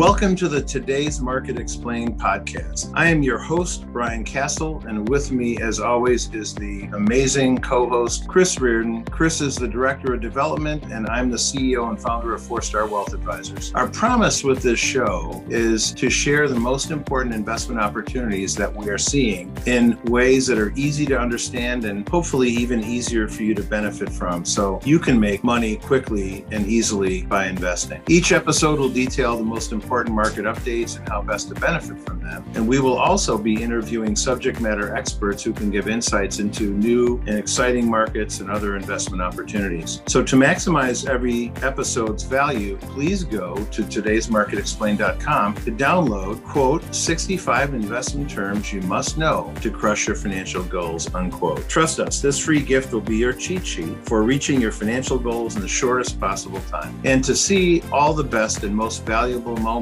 Welcome to the Today's Market Explained podcast. I am your host, Brian Castle, and with me, as always, is the amazing co host, Chris Reardon. Chris is the Director of Development, and I'm the CEO and founder of Four Star Wealth Advisors. Our promise with this show is to share the most important investment opportunities that we are seeing in ways that are easy to understand and hopefully even easier for you to benefit from so you can make money quickly and easily by investing. Each episode will detail the most important market updates and how best to benefit from them. And we will also be interviewing subject matter experts who can give insights into new and exciting markets and other investment opportunities. So, to maximize every episode's value, please go to today'smarketexplained.com to download, quote, 65 investment terms you must know to crush your financial goals, unquote. Trust us, this free gift will be your cheat sheet for reaching your financial goals in the shortest possible time. And to see all the best and most valuable moments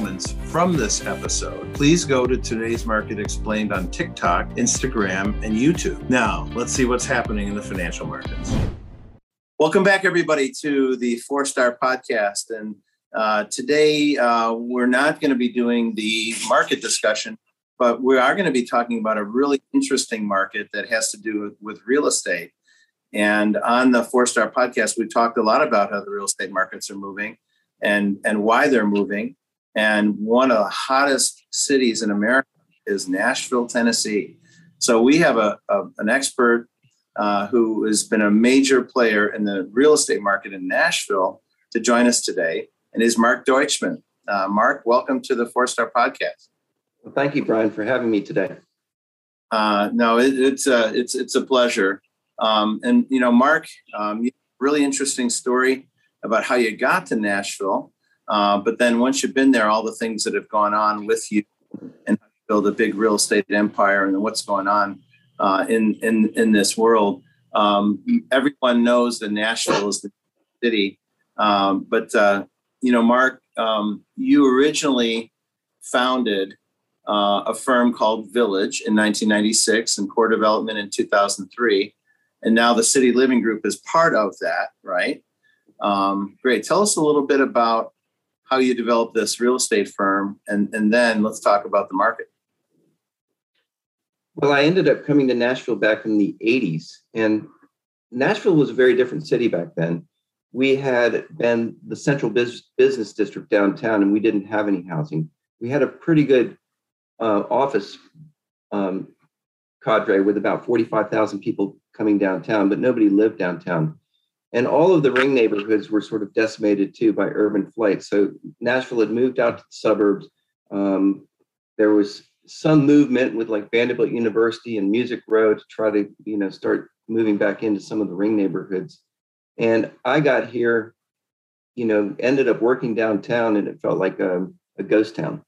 from this episode, please go to Today's Market Explained on TikTok, Instagram, and YouTube. Now, let's see what's happening in the financial markets. Welcome back, everybody, to the Four Star Podcast. And uh, today, uh, we're not going to be doing the market discussion, but we are going to be talking about a really interesting market that has to do with, with real estate. And on the Four Star Podcast, we talked a lot about how the real estate markets are moving and, and why they're moving. And one of the hottest cities in America is Nashville, Tennessee. So we have a, a an expert uh, who has been a major player in the real estate market in Nashville to join us today, and is Mark Deutschman. Uh, Mark, welcome to the Four Star Podcast. Well, thank you, Brian, for having me today. Uh, no, it, it's a it's it's a pleasure. Um, and you know, Mark, um, really interesting story about how you got to Nashville. Uh, but then once you've been there, all the things that have gone on with you and build a big real estate empire and what's going on uh, in, in, in this world. Um, everyone knows that Nashville is the city. Um, but, uh, you know, Mark, um, you originally founded uh, a firm called Village in 1996 and Core Development in 2003. And now the City Living Group is part of that, right? Um, great. Tell us a little bit about how you develop this real estate firm, and, and then let's talk about the market. Well, I ended up coming to Nashville back in the 80s, and Nashville was a very different city back then. We had been the central business district downtown, and we didn't have any housing. We had a pretty good uh, office um, cadre with about 45,000 people coming downtown, but nobody lived downtown and all of the ring neighborhoods were sort of decimated too by urban flight. So Nashville had moved out to the suburbs. Um, there was some movement with like Vanderbilt University and Music Row to try to you know start moving back into some of the ring neighborhoods. And I got here, you know, ended up working downtown, and it felt like a, a ghost town.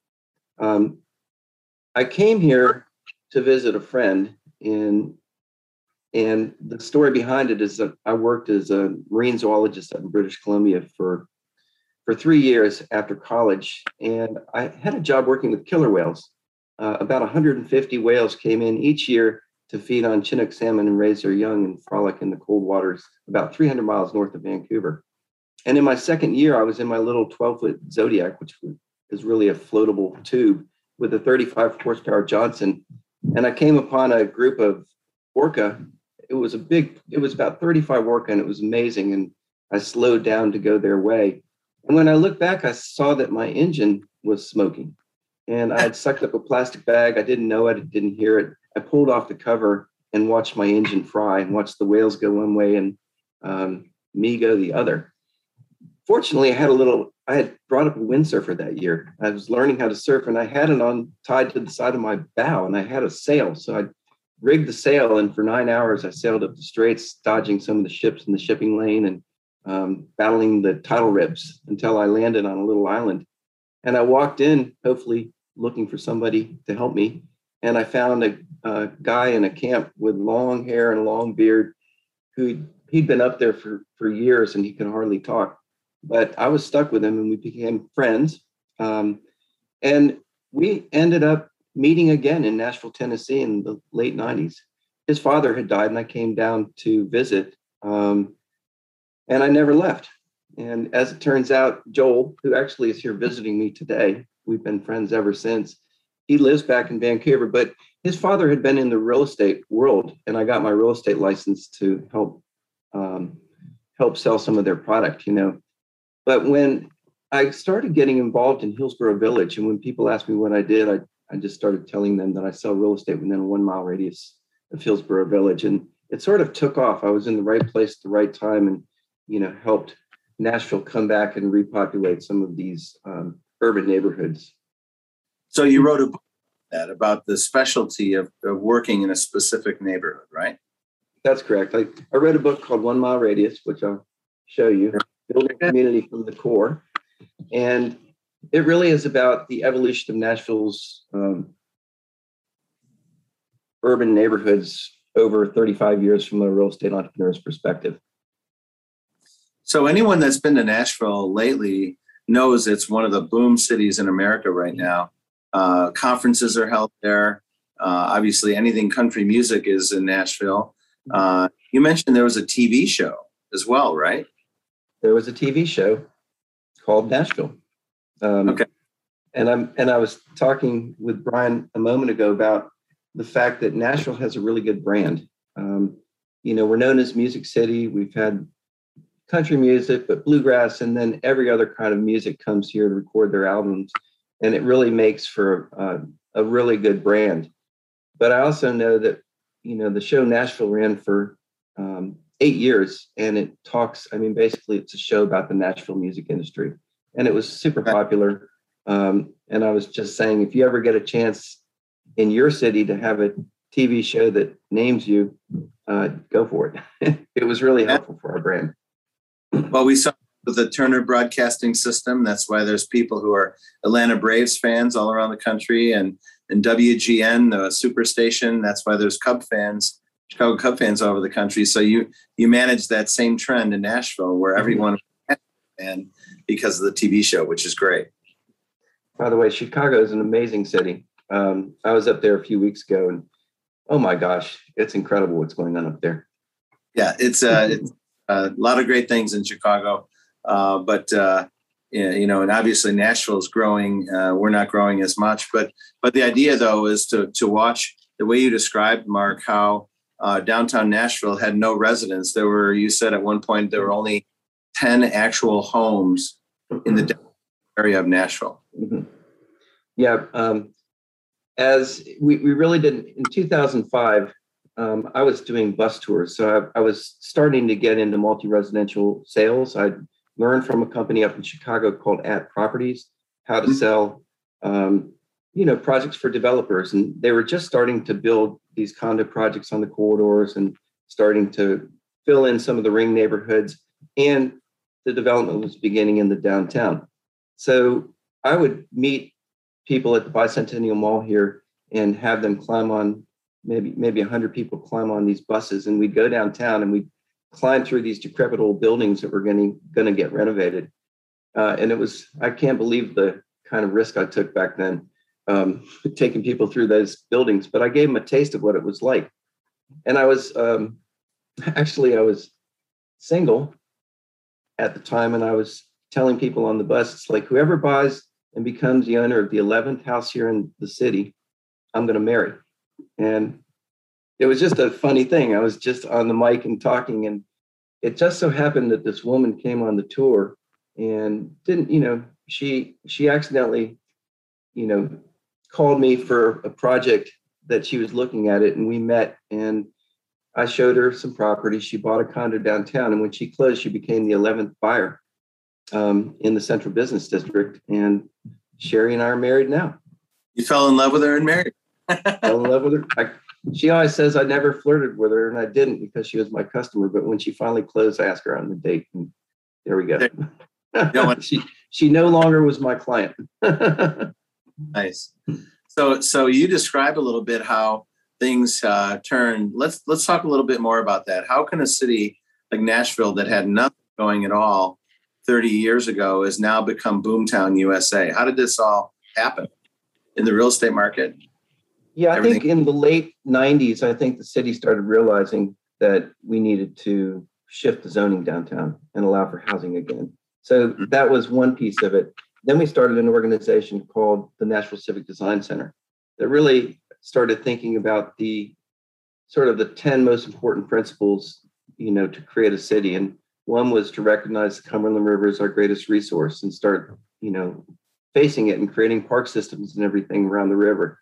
Um, I came here to visit a friend in and the story behind it is that I worked as a marine zoologist in British Columbia for for three years after college, and I had a job working with killer whales. Uh, about 150 whales came in each year to feed on Chinook salmon and raise their young and frolic in the cold waters about 300 miles north of Vancouver. And in my second year, I was in my little 12 foot Zodiac, which is really a floatable tube with a 35 horsepower Johnson. And I came upon a group of orca it was a big, it was about 35 orca and it was amazing. And I slowed down to go their way. And when I looked back, I saw that my engine was smoking. And I had sucked up a plastic bag. I didn't know it, I didn't hear it. I pulled off the cover and watched my engine fry and watched the whales go one way and um, me go the other. Fortunately, I had a little, I had brought up a windsurfer that year. I was learning how to surf and I had it on tied to the side of my bow and I had a sail. So I rigged the sail, and for nine hours I sailed up the straits, dodging some of the ships in the shipping lane and um, battling the tidal ribs until I landed on a little island. And I walked in, hopefully looking for somebody to help me, and I found a, a guy in a camp with long hair and a long beard, who he'd been up there for for years and he could hardly talk. But I was stuck with him, and we became friends. Um, and we ended up meeting again in Nashville, Tennessee in the late 90s. His father had died, and I came down to visit. Um, and I never left. And as it turns out, Joel, who actually is here visiting me today, we've been friends ever since. He lives back in Vancouver, but his father had been in the real estate world, and I got my real estate license to help um, help sell some of their product, you know. But when I started getting involved in Hillsboro Village, and when people asked me what I did, I, I just started telling them that I sell real estate within a one mile radius of Hillsboro Village. And it sort of took off. I was in the right place at the right time and, you know, helped Nashville come back and repopulate some of these um, urban neighborhoods. So you wrote a book that about the specialty of, of working in a specific neighborhood, right? That's correct. I, I read a book called One Mile Radius, which I'll show you, Building Community from the Core. And it really is about the evolution of Nashville's um, urban neighborhoods over 35 years from a real estate entrepreneur's perspective. So, anyone that's been to Nashville lately knows it's one of the boom cities in America right now. Uh, conferences are held there. Uh, obviously, anything country music is in Nashville. Uh, you mentioned there was a TV show as well, right? There was a TV show called Nashville. Um, okay. And I'm and I was talking with Brian a moment ago about the fact that Nashville has a really good brand. Um, you know, we're known as Music City. We've had country music, but bluegrass, and then every other kind of music comes here to record their albums, and it really makes for uh, a really good brand. But I also know that you know the show Nashville ran for um, eight years, and it talks. I mean, basically, it's a show about the Nashville music industry, and it was super popular. Um, and I was just saying, if you ever get a chance in your city to have a TV show that names you, uh, go for it. it was really helpful for our brand. Well, we saw with the Turner Broadcasting System. That's why there's people who are Atlanta Braves fans all around the country, and and WGN, the superstation. That's why there's Cub fans Chicago Cub fans all over the country. So you you manage that same trend in Nashville, where mm-hmm. everyone and because of the TV show, which is great. By the way, Chicago is an amazing city. Um, I was up there a few weeks ago, and oh my gosh, it's incredible what's going on up there. Yeah, it's, uh, it's a lot of great things in Chicago, uh, but uh, you know, and obviously Nashville is growing. Uh, we're not growing as much, but but the idea though is to to watch the way you described, Mark, how uh, downtown Nashville had no residents. There were, you said at one point, there were only 10 actual homes in the mm-hmm. area of Nashville. Mm-hmm. Yeah. Um, as we, we really didn't, in 2005, um, I was doing bus tours. So I, I was starting to get into multi residential sales. I learned from a company up in Chicago called At Properties how to mm-hmm. sell um, you know projects for developers and they were just starting to build these condo projects on the corridors and starting to fill in some of the ring neighborhoods and the development was beginning in the downtown so i would meet people at the bicentennial mall here and have them climb on maybe maybe 100 people climb on these buses and we'd go downtown and we'd climb through these decrepit old buildings that were going to going to get renovated uh, and it was i can't believe the kind of risk i took back then um, taking people through those buildings, but I gave them a taste of what it was like. And I was um, actually I was single at the time, and I was telling people on the bus, it's like whoever buys and becomes the owner of the 11th house here in the city, I'm going to marry. And it was just a funny thing. I was just on the mic and talking, and it just so happened that this woman came on the tour and didn't, you know, she she accidentally, you know, called me for a project that she was looking at it and we met and I showed her some property. She bought a condo downtown and when she closed, she became the 11th buyer um, in the central business district. And Sherry and I are married now. You fell in love with her and married. fell in love with her. I, she always says I never flirted with her and I didn't because she was my customer. But when she finally closed, I asked her on the date and there we go. There. she, she no longer was my client. Nice. So, so you described a little bit how things uh, turn. Let's let's talk a little bit more about that. How can a city like Nashville that had nothing going at all 30 years ago has now become Boomtown USA? How did this all happen in the real estate market? Yeah, I Everything- think in the late 90s, I think the city started realizing that we needed to shift the zoning downtown and allow for housing again. So mm-hmm. that was one piece of it. then we started an organization called the Nashville Civic Design Center that really started thinking about the sort of the 10 most important principles, you know, to create a city. And one was to recognize the Cumberland River as our greatest resource and start, you know, facing it and creating park systems and everything around the river.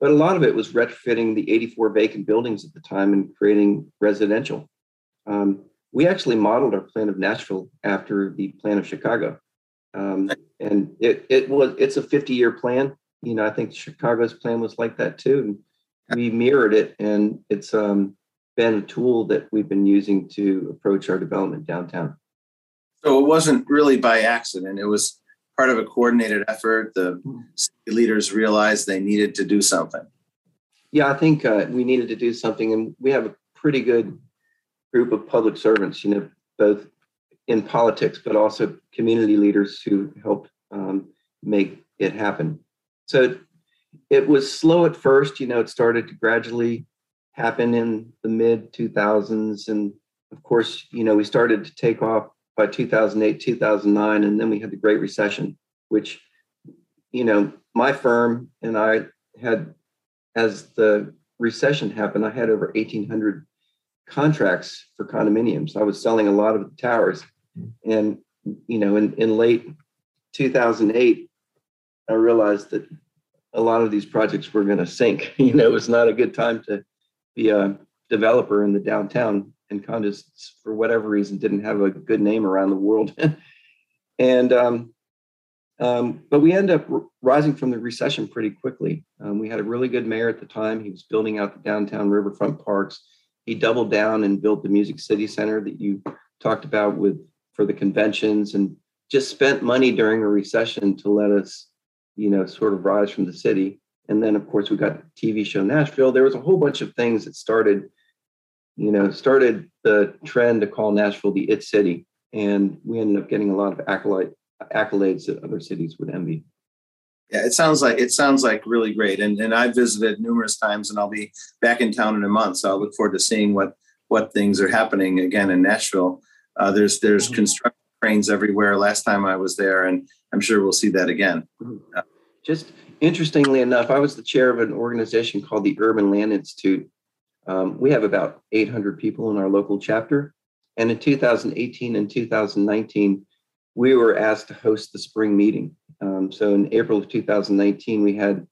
But a lot of it was retrofitting the 84 vacant buildings at the time and creating residential. Um, we actually modeled our plan of Nashville after the plan of Chicago. Um, and it, it was it's a 50 year plan. You know, I think Chicago's plan was like that too. And we mirrored it and it's um, been a tool that we've been using to approach our development downtown. So it wasn't really by accident. It was part of a coordinated effort. The city leaders realized they needed to do something. Yeah, I think uh, we needed to do something, and we have a pretty good group of public servants. You know, both in politics, but also community leaders who helped um, make it happen. So it was slow at first. You know, it started to gradually happen in the mid 2000s, and of course, you know, we started to take off by 2008, 2009, and then we had the Great Recession, which, you know, my firm and I had, as the recession happened, I had over 1,800 contracts for condominiums. I was selling a lot of the towers, and you know, in in late 2008, I realized that a lot of these projects were going to sink. You know, it was not a good time to be a developer in the downtown and condos for whatever reason didn't have a good name around the world. And um, um, but we ended up rising from the recession pretty quickly. Um, we had a really good mayor at the time. He was building out the downtown riverfront parks. He doubled down and built the music city center that you talked about with for the conventions and just spent money during a recession to let us you know sort of rise from the city and then of course we got tv show nashville there was a whole bunch of things that started you know, started the trend to call Nashville the it city. And we ended up getting a lot of accolade, accolades that other cities would envy. Yeah, it sounds like it sounds like really great. And and I've visited numerous times and I'll be back in town in a month. So I look forward to seeing what what things are happening again in Nashville. Uh, there's there's mm-hmm. construction cranes everywhere. Last time I was there, and I'm sure we'll see that again. Mm-hmm. Just interestingly enough, I was the chair of an organization called the Urban Land Institute, um, we have about 800 people in our local chapter. And in 2018 and 2019, we were asked to host the spring meeting. Um, so in April of 2019, we had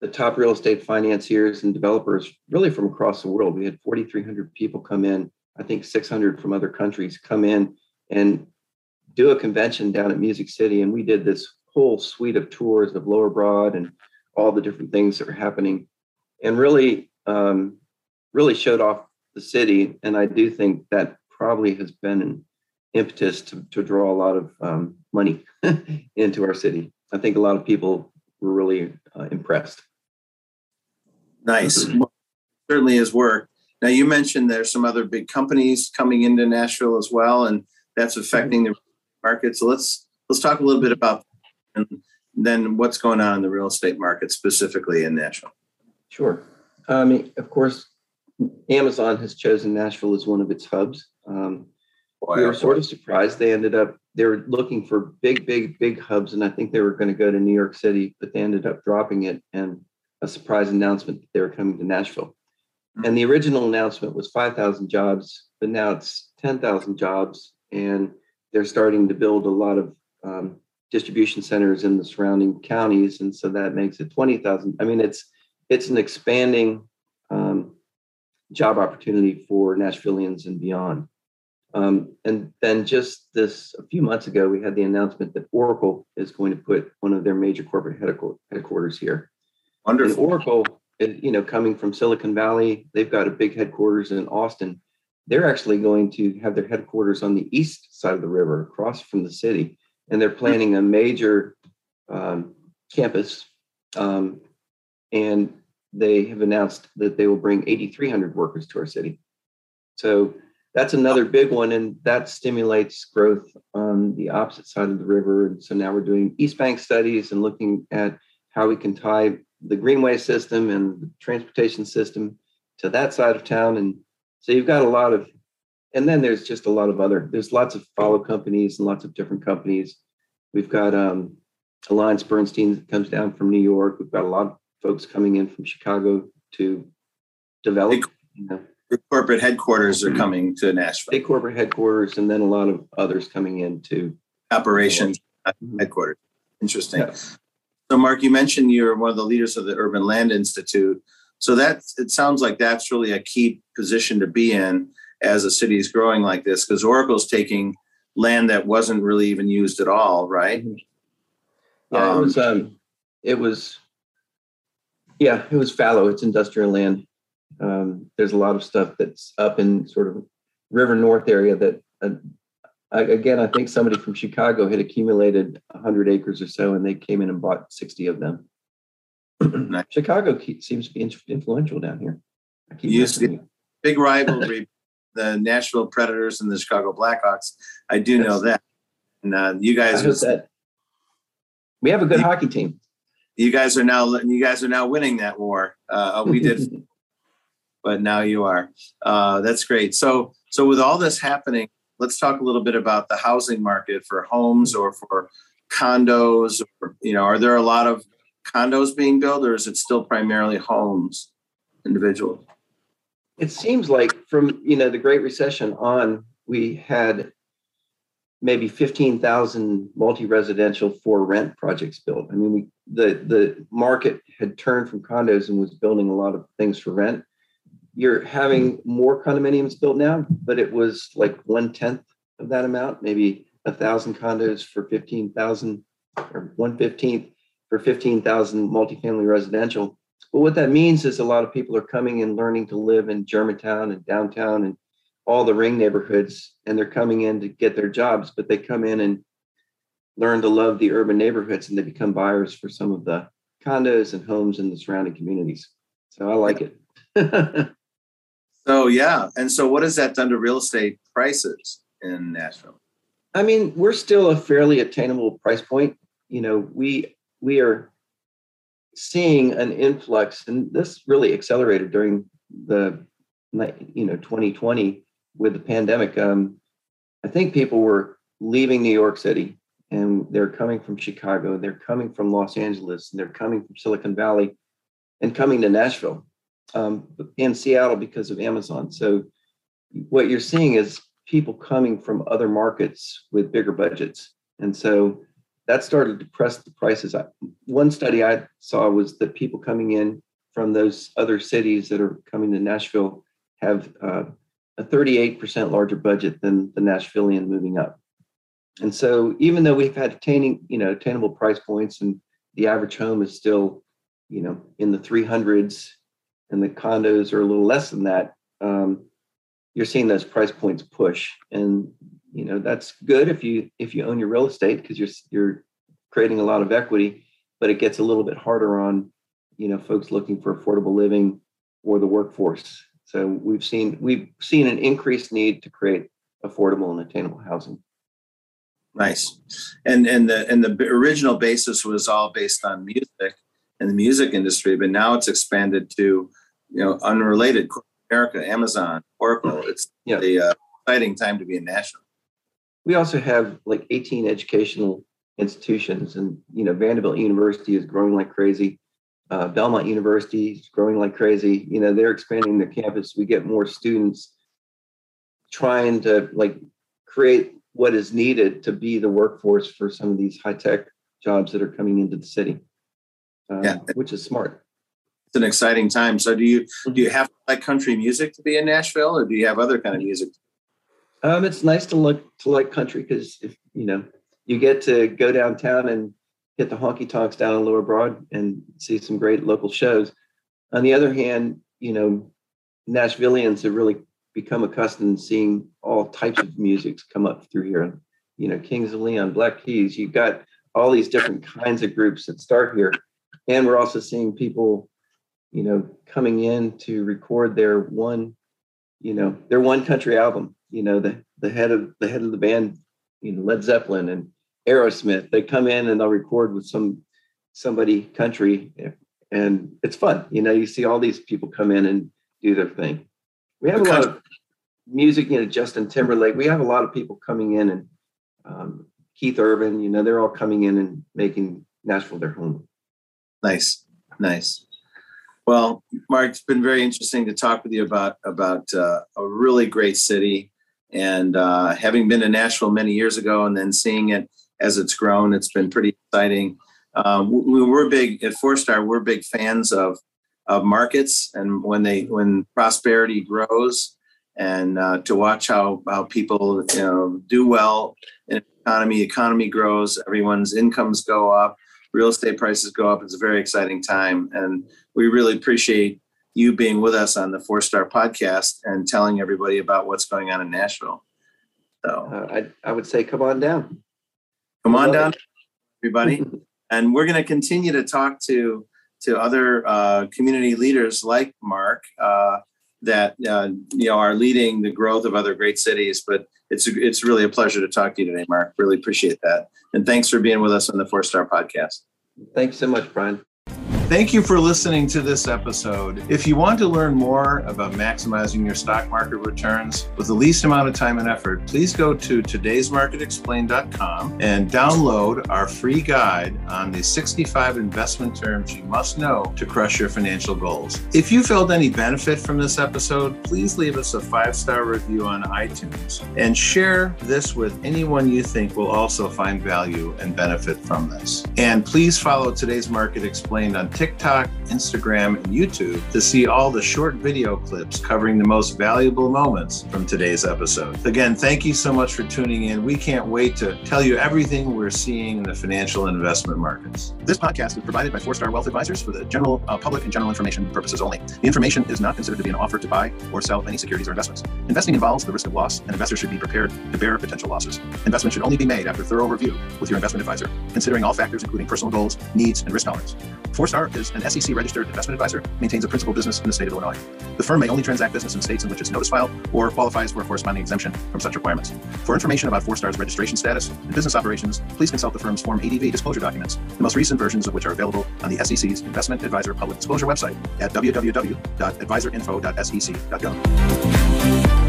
the top real estate financiers and developers really from across the world. We had 4,300 people come in, I think 600 from other countries come in and do a convention down at Music City. And we did this whole suite of tours of Lower Broad and all the different things that are happening. And really, um, really showed off the city. And I do think that probably has been an impetus to, to draw a lot of um, money into our city. I think a lot of people were really uh, impressed. Nice. certainly has worked. Now you mentioned there's some other big companies coming into Nashville as well, and that's affecting the market. So let's let's talk a little bit about and then what's going on in the real estate market specifically in Nashville. Sure. I Um, of course, Amazon has chosen Nashville as one of its hubs. Um, we were sort of surprised. They ended up they were looking for big, big, big hubs, and I think they were going to go to New York City, but they ended up dropping it. And a surprise announcement that they were coming to Nashville. Mm-hmm. And the original announcement was 5,000 jobs, but now it's 10,000 jobs, and they're starting to build a lot of um, distribution centers in the surrounding counties, and so that makes it 20,000. I mean, it's it's an expanding um, job opportunity for Nashvillians and beyond. Um, and then just this a few months ago, we had the announcement that Oracle is going to put one of their major corporate headquarters here. Wonderful. And Oracle, you know, coming from Silicon Valley, they've got a big headquarters in Austin. They're actually going to have their headquarters on the east side of the river, across from the city, and they're planning a major um, campus. Um, and they have announced that they will bring 8,300 workers to our city. So that's another big one, and that stimulates growth on the opposite side of the river. And so now we're doing East Bank studies and looking at how we can tie the greenway system and the transportation system to that side of town. And so you've got a lot of, and then there's just a lot of other, there's lots of follow companies and lots of different companies. We've got um, Alliance Bernstein that comes down from New York. We've got a lot of folks coming in from Chicago to develop. Big, you know, corporate headquarters are coming to Nashville. Big corporate headquarters, and then a lot of others coming into operations mm-hmm. headquarters. Interesting. Yeah. So, Mark, you mentioned you're one of the leaders of the Urban Land Institute. So that it sounds like that's really a key position to be in as a city is growing like this, because Oracle's taking land that wasn't really even used at all, right? Mm-hmm. Yeah, um, it was. Um, it was. Yeah, it was fallow. It's industrial land. Um, there's a lot of stuff that's up in sort of River North area that uh, again, I think somebody from Chicago had accumulated 100 acres or so, and they came in and bought 60 of them. Chicago seems to be influential down here. I keep used to big rivalry, the Nashville Predators and the Chicago Blackhawks. I do yes. know that. And uh, you guys, was, that. we have a good you, hockey team. You guys are now you guys are now winning that war. Uh, we did, but now you are. Uh, that's great. So so with all this happening let's talk a little bit about the housing market for homes or for condos or you know are there a lot of condos being built or is it still primarily homes individuals it seems like from you know the great recession on we had maybe 15,000 multi-residential for rent projects built. I mean we the the market had turned from condos and was building a lot of things for rent. You're having more condominiums built now, but it was like one tenth of that amount, maybe a thousand condos for 15,000 or one fifteenth for 15,000 multifamily residential. But what that means is a lot of people are coming and learning to live in Germantown and downtown and all the ring neighborhoods, and they're coming in to get their jobs, but they come in and learn to love the urban neighborhoods and they become buyers for some of the condos and homes in the surrounding communities. So I like it. So yeah, and so what has that done to real estate prices in Nashville? I mean, we're still a fairly attainable price point. You know, we we are seeing an influx, and this really accelerated during the you know 2020 with the pandemic. Um, I think people were leaving New York City and they're coming from Chicago, they're coming from Los Angeles, and they're coming from Silicon Valley, and coming to Nashville um, in Seattle because of Amazon. So what you're seeing is people coming from other markets with bigger budgets, and so that started to press the prices. One study I saw was that people coming in from those other cities that are coming to Nashville have uh, a 38% larger budget than the Nashvillian moving up. And so even though we've had attaining, you know, attainable price points and the average home is still, you know, in the 300s and the condos are a little less than that, um, you're seeing those price points push. And you know that's good if you if you own your real estate because you're you're creating a lot of equity, but it gets a little bit harder on you know folks looking for affordable living or the workforce. So we've seen we've seen an increased need to create affordable and attainable housing. Nice, and and the and the original basis was all based on music and the music industry, but now it's expanded to you know, unrelated, America, Amazon, Oracle. It's yeah. a uh, exciting time to be in Nashville. We also have like 18 educational institutions, and you know, Vanderbilt University is growing like crazy. Uh, Belmont University is growing like crazy. You know, they're expanding their campus. We get more students trying to like create what is needed to be the workforce for some of these high tech jobs that are coming into the city, uh, yeah. which is smart it's an exciting time. So do you do you have like country music to be in Nashville, or do you have other kind of music? Um, it's nice to look to like country because if you know you get to go downtown and hit the honky tonks down on Lower Broad and see some great local shows. On the other hand, you know, Nashvillians have really become accustomed to seeing all types of musics come up through here. You know, Kings of Leon, Black Keys, you've got all these different kinds of groups that start here. And we're also seeing people you know, coming in to record their one, you know, their one country album. You know, the the head of the head of the band, you know, Led Zeppelin and Aerosmith. They come in and they'll record with some somebody country, and it's fun. You know, you see all these people come in and do their thing. We have a lot of music. You know, Justin Timberlake. We have a lot of people coming in and um, Keith Urban. You know, they're all coming in and making Nashville their home. Nice, nice. Well, Mark, it's been very interesting to talk with you about about uh, a really great city, and uh, having been to Nashville many years ago, and then seeing it as it's grown, it's been pretty exciting. Um, we, we're big at Four Star. We're big fans of of markets, and when they when prosperity grows, and uh, to watch how how people you know do well in economy, economy grows, everyone's incomes go up real estate prices go up. It's a very exciting time. And we really appreciate you being with us on the Four Star podcast and telling everybody about what's going on in Nashville. So uh, I, I would say, come on down. Come on down, everybody. and we're going to continue to talk to to other uh, community leaders like Mark uh, that uh, you know are leading the growth of other great cities. But it's it's really a pleasure to talk to you today, Mark. Really appreciate that, and thanks for being with us on the Four Star Podcast. Thanks so much, Brian. Thank you for listening to this episode. If you want to learn more about maximizing your stock market returns with the least amount of time and effort, please go to today'smarketexplained.com and download our free guide on the 65 investment terms you must know to crush your financial goals. If you felt any benefit from this episode, please leave us a five star review on iTunes and share this with anyone you think will also find value and benefit from this. And please follow Today's Market Explained on TikTok, Instagram, and YouTube to see all the short video clips covering the most valuable moments from today's episode. Again, thank you so much for tuning in. We can't wait to tell you everything we're seeing in the financial investment markets. This podcast is provided by Four Star Wealth Advisors for the general uh, public and general information purposes only. The information is not considered to be an offer to buy or sell any securities or investments. Investing involves the risk of loss, and investors should be prepared to bear potential losses. Investment should only be made after thorough review with your investment advisor, considering all factors including personal goals, needs, and risk tolerance. Four Star is an SEC registered investment advisor, maintains a principal business in the state of Illinois. The firm may only transact business in states in which it's notice filed or qualifies for a corresponding exemption from such requirements. For information about Four Star's registration status and business operations, please consult the firm's Form ADV disclosure documents, the most recent versions of which are available on the SEC's Investment Advisor Public Disclosure website at www.advisorinfo.sec.gov.